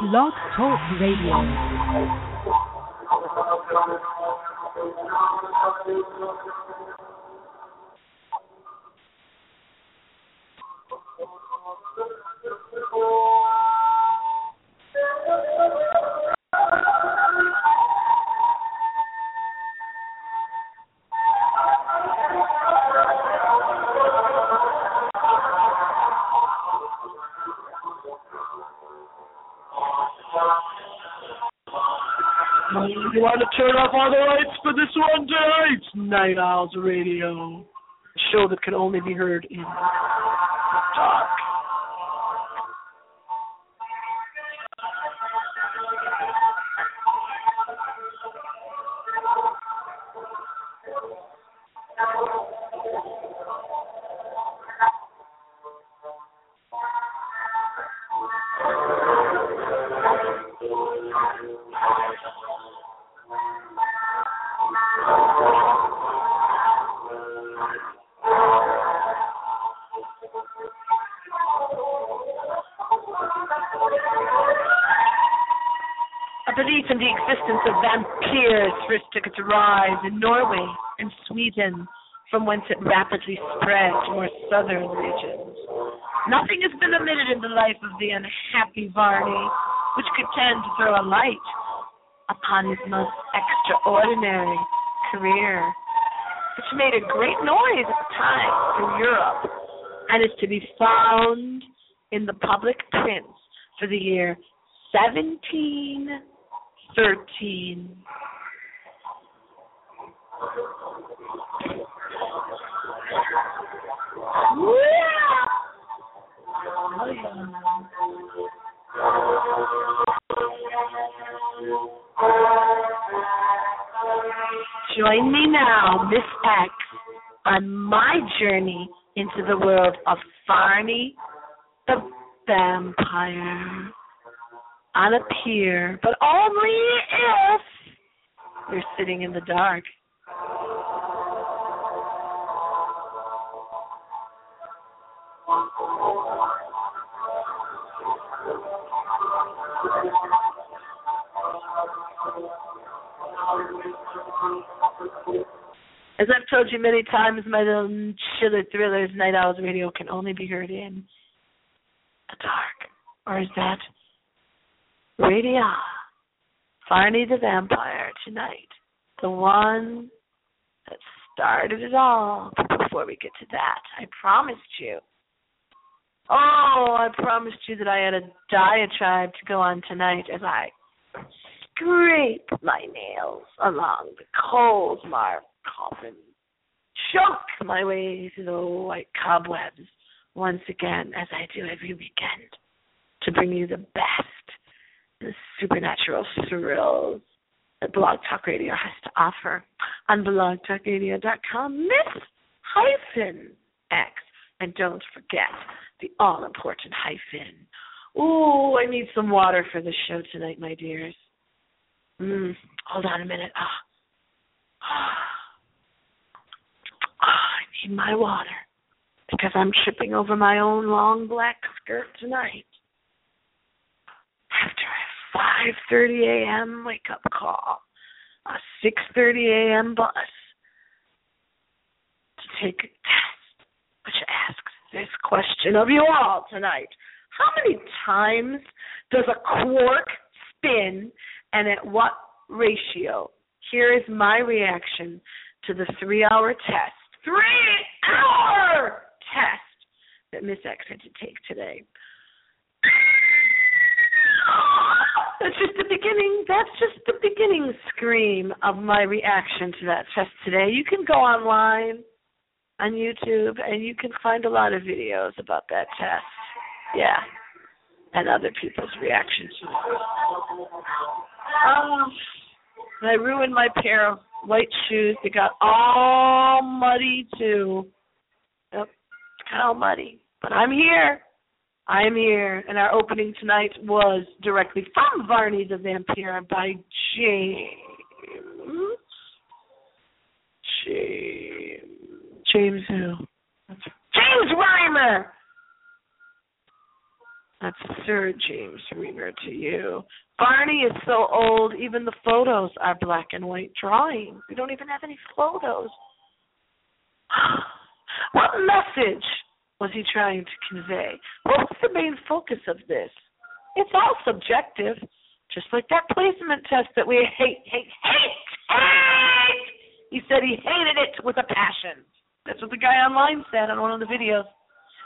Blog Talk Radio. You want to turn off all the lights for this one tonight? Night Owls Radio. A show that can only be heard in the dark. A belief in the existence of vampires first took its rise in Norway and Sweden, from whence it rapidly spread to more southern regions. Nothing has been omitted in the life of the unhappy Varney, which could tend to throw a light upon his most extraordinary career, which made a great noise at the time in Europe, and is to be found in the public prints for the year 1713. Join me now, Miss X, on my journey into the world of Varney the vampire on a pier, but only if you're sitting in the dark. As I've told you many times, my little chiller thrillers, Night Owls Radio can only be heard in the dark. Or is that Radio Varney the Vampire tonight? The one that started it all. But before we get to that, I promised you. Oh, I promised you that I had a diatribe to go on tonight as I scrape my nails along the cold mark coffin, choke my way through the white cobwebs once again, as I do every weekend, to bring you the best, the supernatural thrills that Blog Talk Radio has to offer on blogtalkradio.com. Miss hyphen X. And don't forget the all important hyphen. Ooh, I need some water for the show tonight, my dears. Mm, hold on a minute. Ah. Ah, I need my water because I'm tripping over my own long black skirt tonight. After a 5:30 a.m. wake up call, a 6:30 a.m. bus to take a test, which asks this question of you all tonight: How many times does a quark spin, and at what ratio? Here is my reaction to the three-hour test. Three-hour test that Miss X had to take today. That's just the beginning. That's just the beginning scream of my reaction to that test today. You can go online on YouTube and you can find a lot of videos about that test. Yeah. And other people's reactions to it. Um, I ruined my pair of white shoes. They got all muddy too. Yep. Got all muddy. But I'm here. I'm here, and our opening tonight was directly from Varney the Vampire by James. James. James who? James Rymer. That's Sir James Rymer to you. Varney is so old, even the photos are black and white drawings. We don't even have any photos. what message was he trying to convey? What was the main focus of this? It's all subjective, just like that placement test that we hate, hate, hate, hate. He said he hated it with a passion. That's what the guy online said on one of the videos.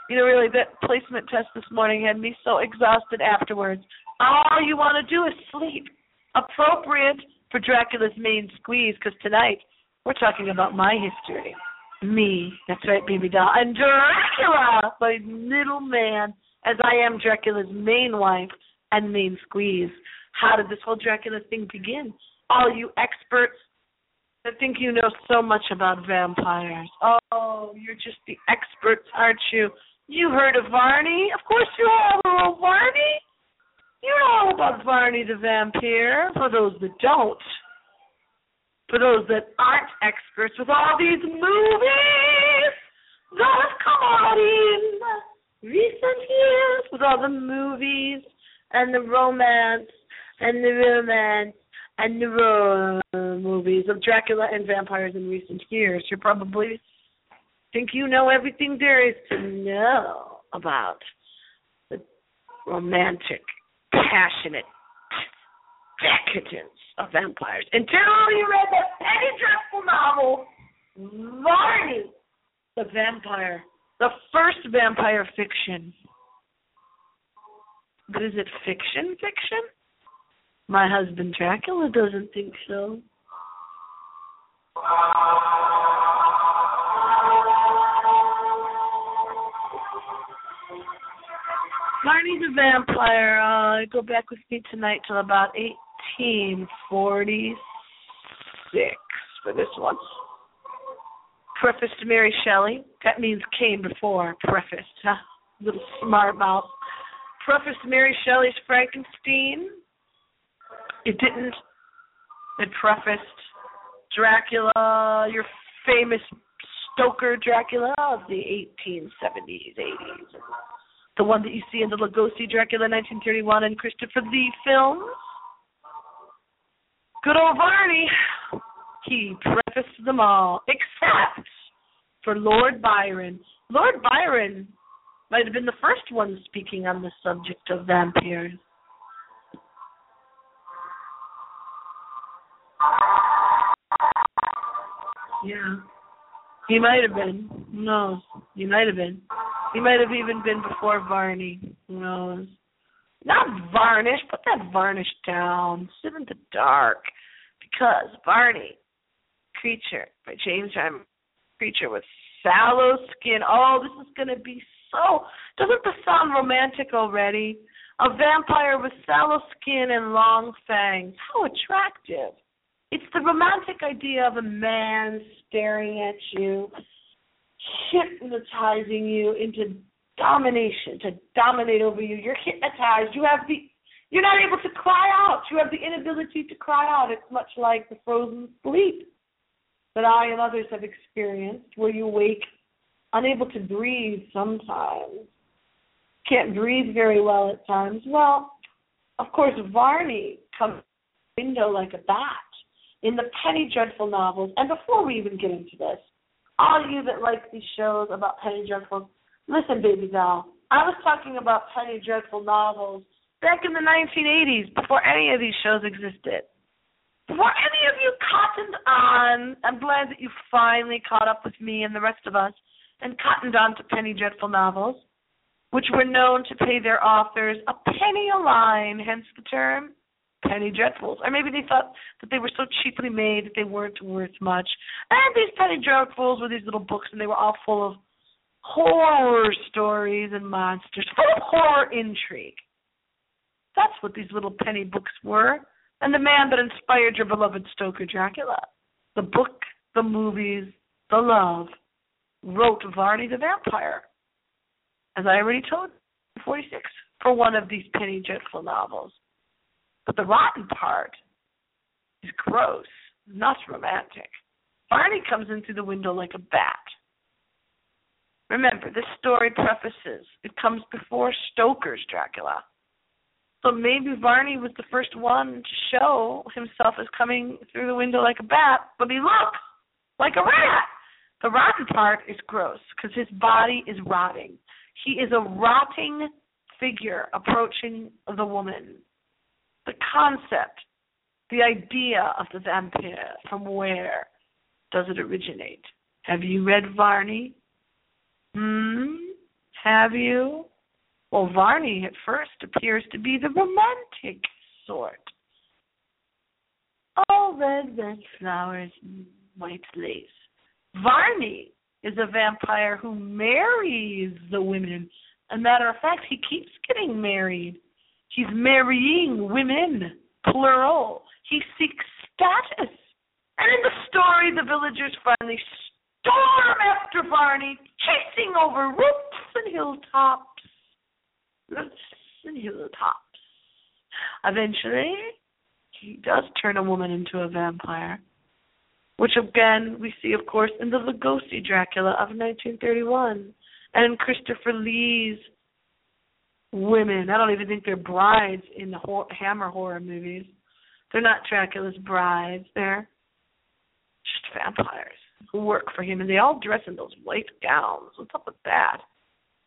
You know, really, that placement test this morning had me so exhausted afterwards. All you want to do is sleep. Appropriate for Dracula's main squeeze, because tonight we're talking about my history. Me, that's right, baby doll. And Dracula, my little man, as I am Dracula's main wife and main squeeze. How did this whole Dracula thing begin? All you experts that think you know so much about vampires. Oh, you're just the experts, aren't you? You heard of Varney? Of course you have, little Varney. You know all about Varney the vampire. For those that don't, for those that aren't experts with all these movies that have come out in recent years, with all the movies and the romance and the romance and the ro- movies of Dracula and vampires in recent years, you're probably think you know everything there is to know about the romantic, passionate decadence of vampires until you read the penny dreadful novel Varney, the vampire, the first vampire fiction. But is it fiction? Fiction? My husband Dracula doesn't think so. Varney's a vampire. Uh, go back with me tonight till about 1846 for this one. Preface to Mary Shelley. That means came before. preface. Huh? Little smart mouth. Preface to Mary Shelley's Frankenstein. It didn't. It prefaced Dracula, your famous Stoker Dracula of the 1870s, 80s the one that you see in the Lugosi Dracula 1931 and Christopher Lee films. Good old Varney. He prefaced them all, except for Lord Byron. Lord Byron might have been the first one speaking on the subject of vampires. Yeah. He might have been. No. He might have been. He might have even been before Varney. Who knows? Not varnish. Put that varnish down. Sit in the dark. Because Varney, creature by James M. Creature with sallow skin. Oh, this is going to be so. Doesn't this sound romantic already? A vampire with sallow skin and long fangs. How attractive. It's the romantic idea of a man staring at you hypnotizing you into domination, to dominate over you. You're hypnotized. You have the you're not able to cry out. You have the inability to cry out. It's much like the frozen sleep that I and others have experienced, where you wake unable to breathe sometimes, can't breathe very well at times. Well, of course, Varney comes window like a bat in the Penny Dreadful novels. And before we even get into this, all you that like these shows about Penny Dreadful, listen, baby doll. I was talking about Penny Dreadful novels back in the 1980s, before any of these shows existed. Before any of you cottoned on, I'm glad that you finally caught up with me and the rest of us and cottoned on to Penny Dreadful novels, which were known to pay their authors a penny a line, hence the term penny dreadfuls. Or maybe they thought that they were so cheaply made that they weren't worth much. And these penny dreadfuls were these little books, and they were all full of horror stories and monsters, full of horror intrigue. That's what these little penny books were. And the man that inspired your beloved Stoker Dracula, the book, the movies, the love, wrote Varney the Vampire. As I already told 46, for one of these penny dreadful novels. But the rotten part is gross, not romantic. Varney comes in through the window like a bat. Remember, this story prefaces it comes before Stoker's Dracula. So maybe Varney was the first one to show himself as coming through the window like a bat, but he looks like a rat. The rotten part is gross because his body is rotting. He is a rotting figure approaching the woman. The concept, the idea of the vampire, from where does it originate? Have you read Varney? Hmm? Have you? Well, Varney at first appears to be the romantic sort. All red, red flowers, white lace. Varney is a vampire who marries the women. A matter of fact, he keeps getting married. He's marrying women, plural. He seeks status. And in the story, the villagers finally storm after Varney, chasing over roofs and hilltops. Roofs and hilltops. Eventually, he does turn a woman into a vampire, which again we see, of course, in the Lugosi Dracula of 1931 and in Christopher Lee's women. I don't even think they're brides in the Hammer horror movies. They're not Dracula's brides. They're just vampires who work for him, and they all dress in those white gowns. What's up with that?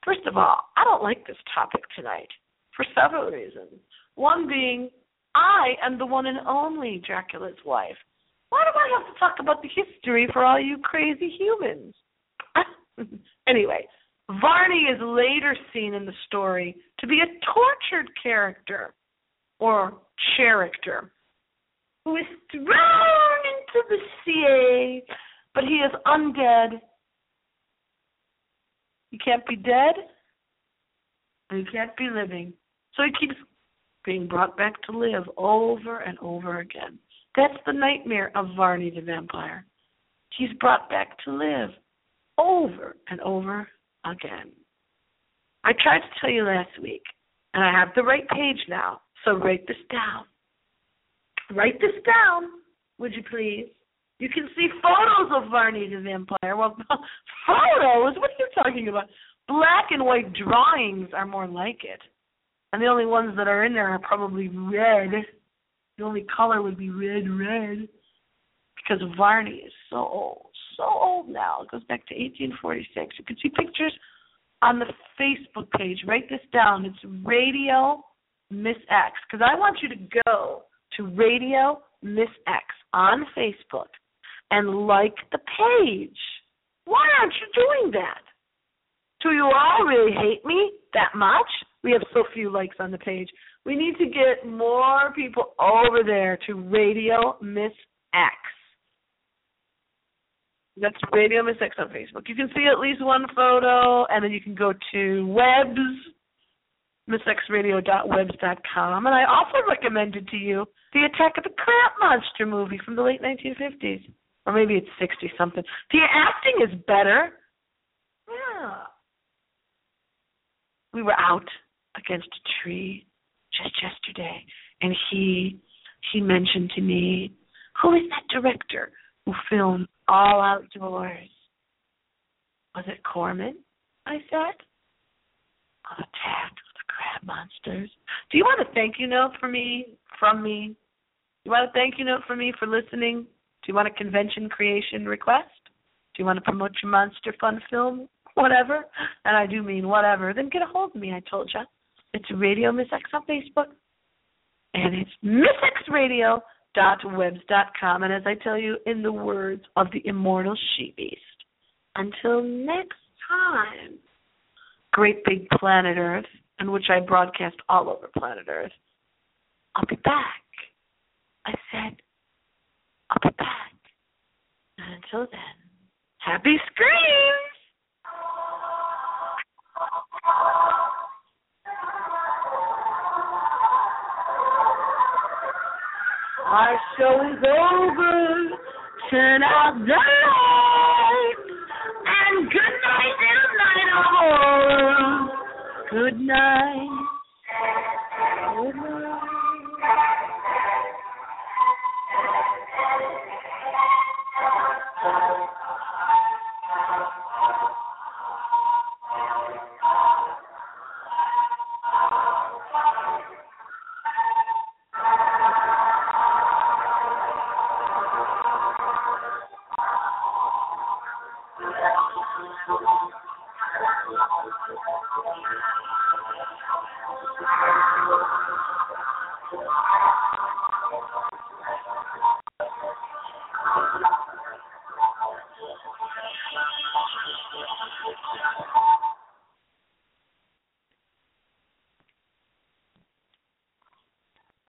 First of all, I don't like this topic tonight for several reasons. One being, I am the one and only Dracula's wife. Why do I have to talk about the history for all you crazy humans? anyway, Varney is later seen in the story to be a tortured character or character who is thrown into the sea, but he is undead. He can't be dead, and he can't be living. So he keeps being brought back to live over and over again. That's the nightmare of Varney the vampire. He's brought back to live over and over again. I tried to tell you last week, and I have the right page now, so write this down. Write this down, would you please? You can see photos of Varney the vampire. Well, photos? What are you talking about? Black and white drawings are more like it. And the only ones that are in there are probably red. The only color would be red, red. Because Varney is so old, so old now. It goes back to 1846. You can see pictures on the Facebook page. Write this down. It's Radio Miss X. Because I want you to go to Radio Miss X on Facebook and like the page. Why aren't you doing that? Do you all really hate me that much? We have so few likes on the page. We need to get more people over there to Radio Miss X. That's Radio Miss X on Facebook. You can see at least one photo, and then you can go to webs, missxradio.webs.com. And I also recommended to you the Attack of the Crab Monster movie from the late 1950s. Or maybe it's 60 something. The acting is better. Yeah. We were out against a tree just yesterday, and he he mentioned to me, "Who is that director who filmed All Outdoors?" Was it Corman? I said. Attack of the Crab Monsters. Do you want a thank you note for me from me? Do you want a thank you note for me for listening? Do you want a convention creation request? Do you want to promote your Monster Fun film? Whatever. And I do mean whatever. Then get a hold of me, I told you. It's Radio Miss X on Facebook. And it's missxradio.webs.com. And as I tell you in the words of the immortal She Beast, until next time, great big planet Earth, in which I broadcast all over planet Earth, I'll be back. I said, I'll be back. And until then, happy screams! Our show is over. Turn out the lights. And good night, little night of Good night.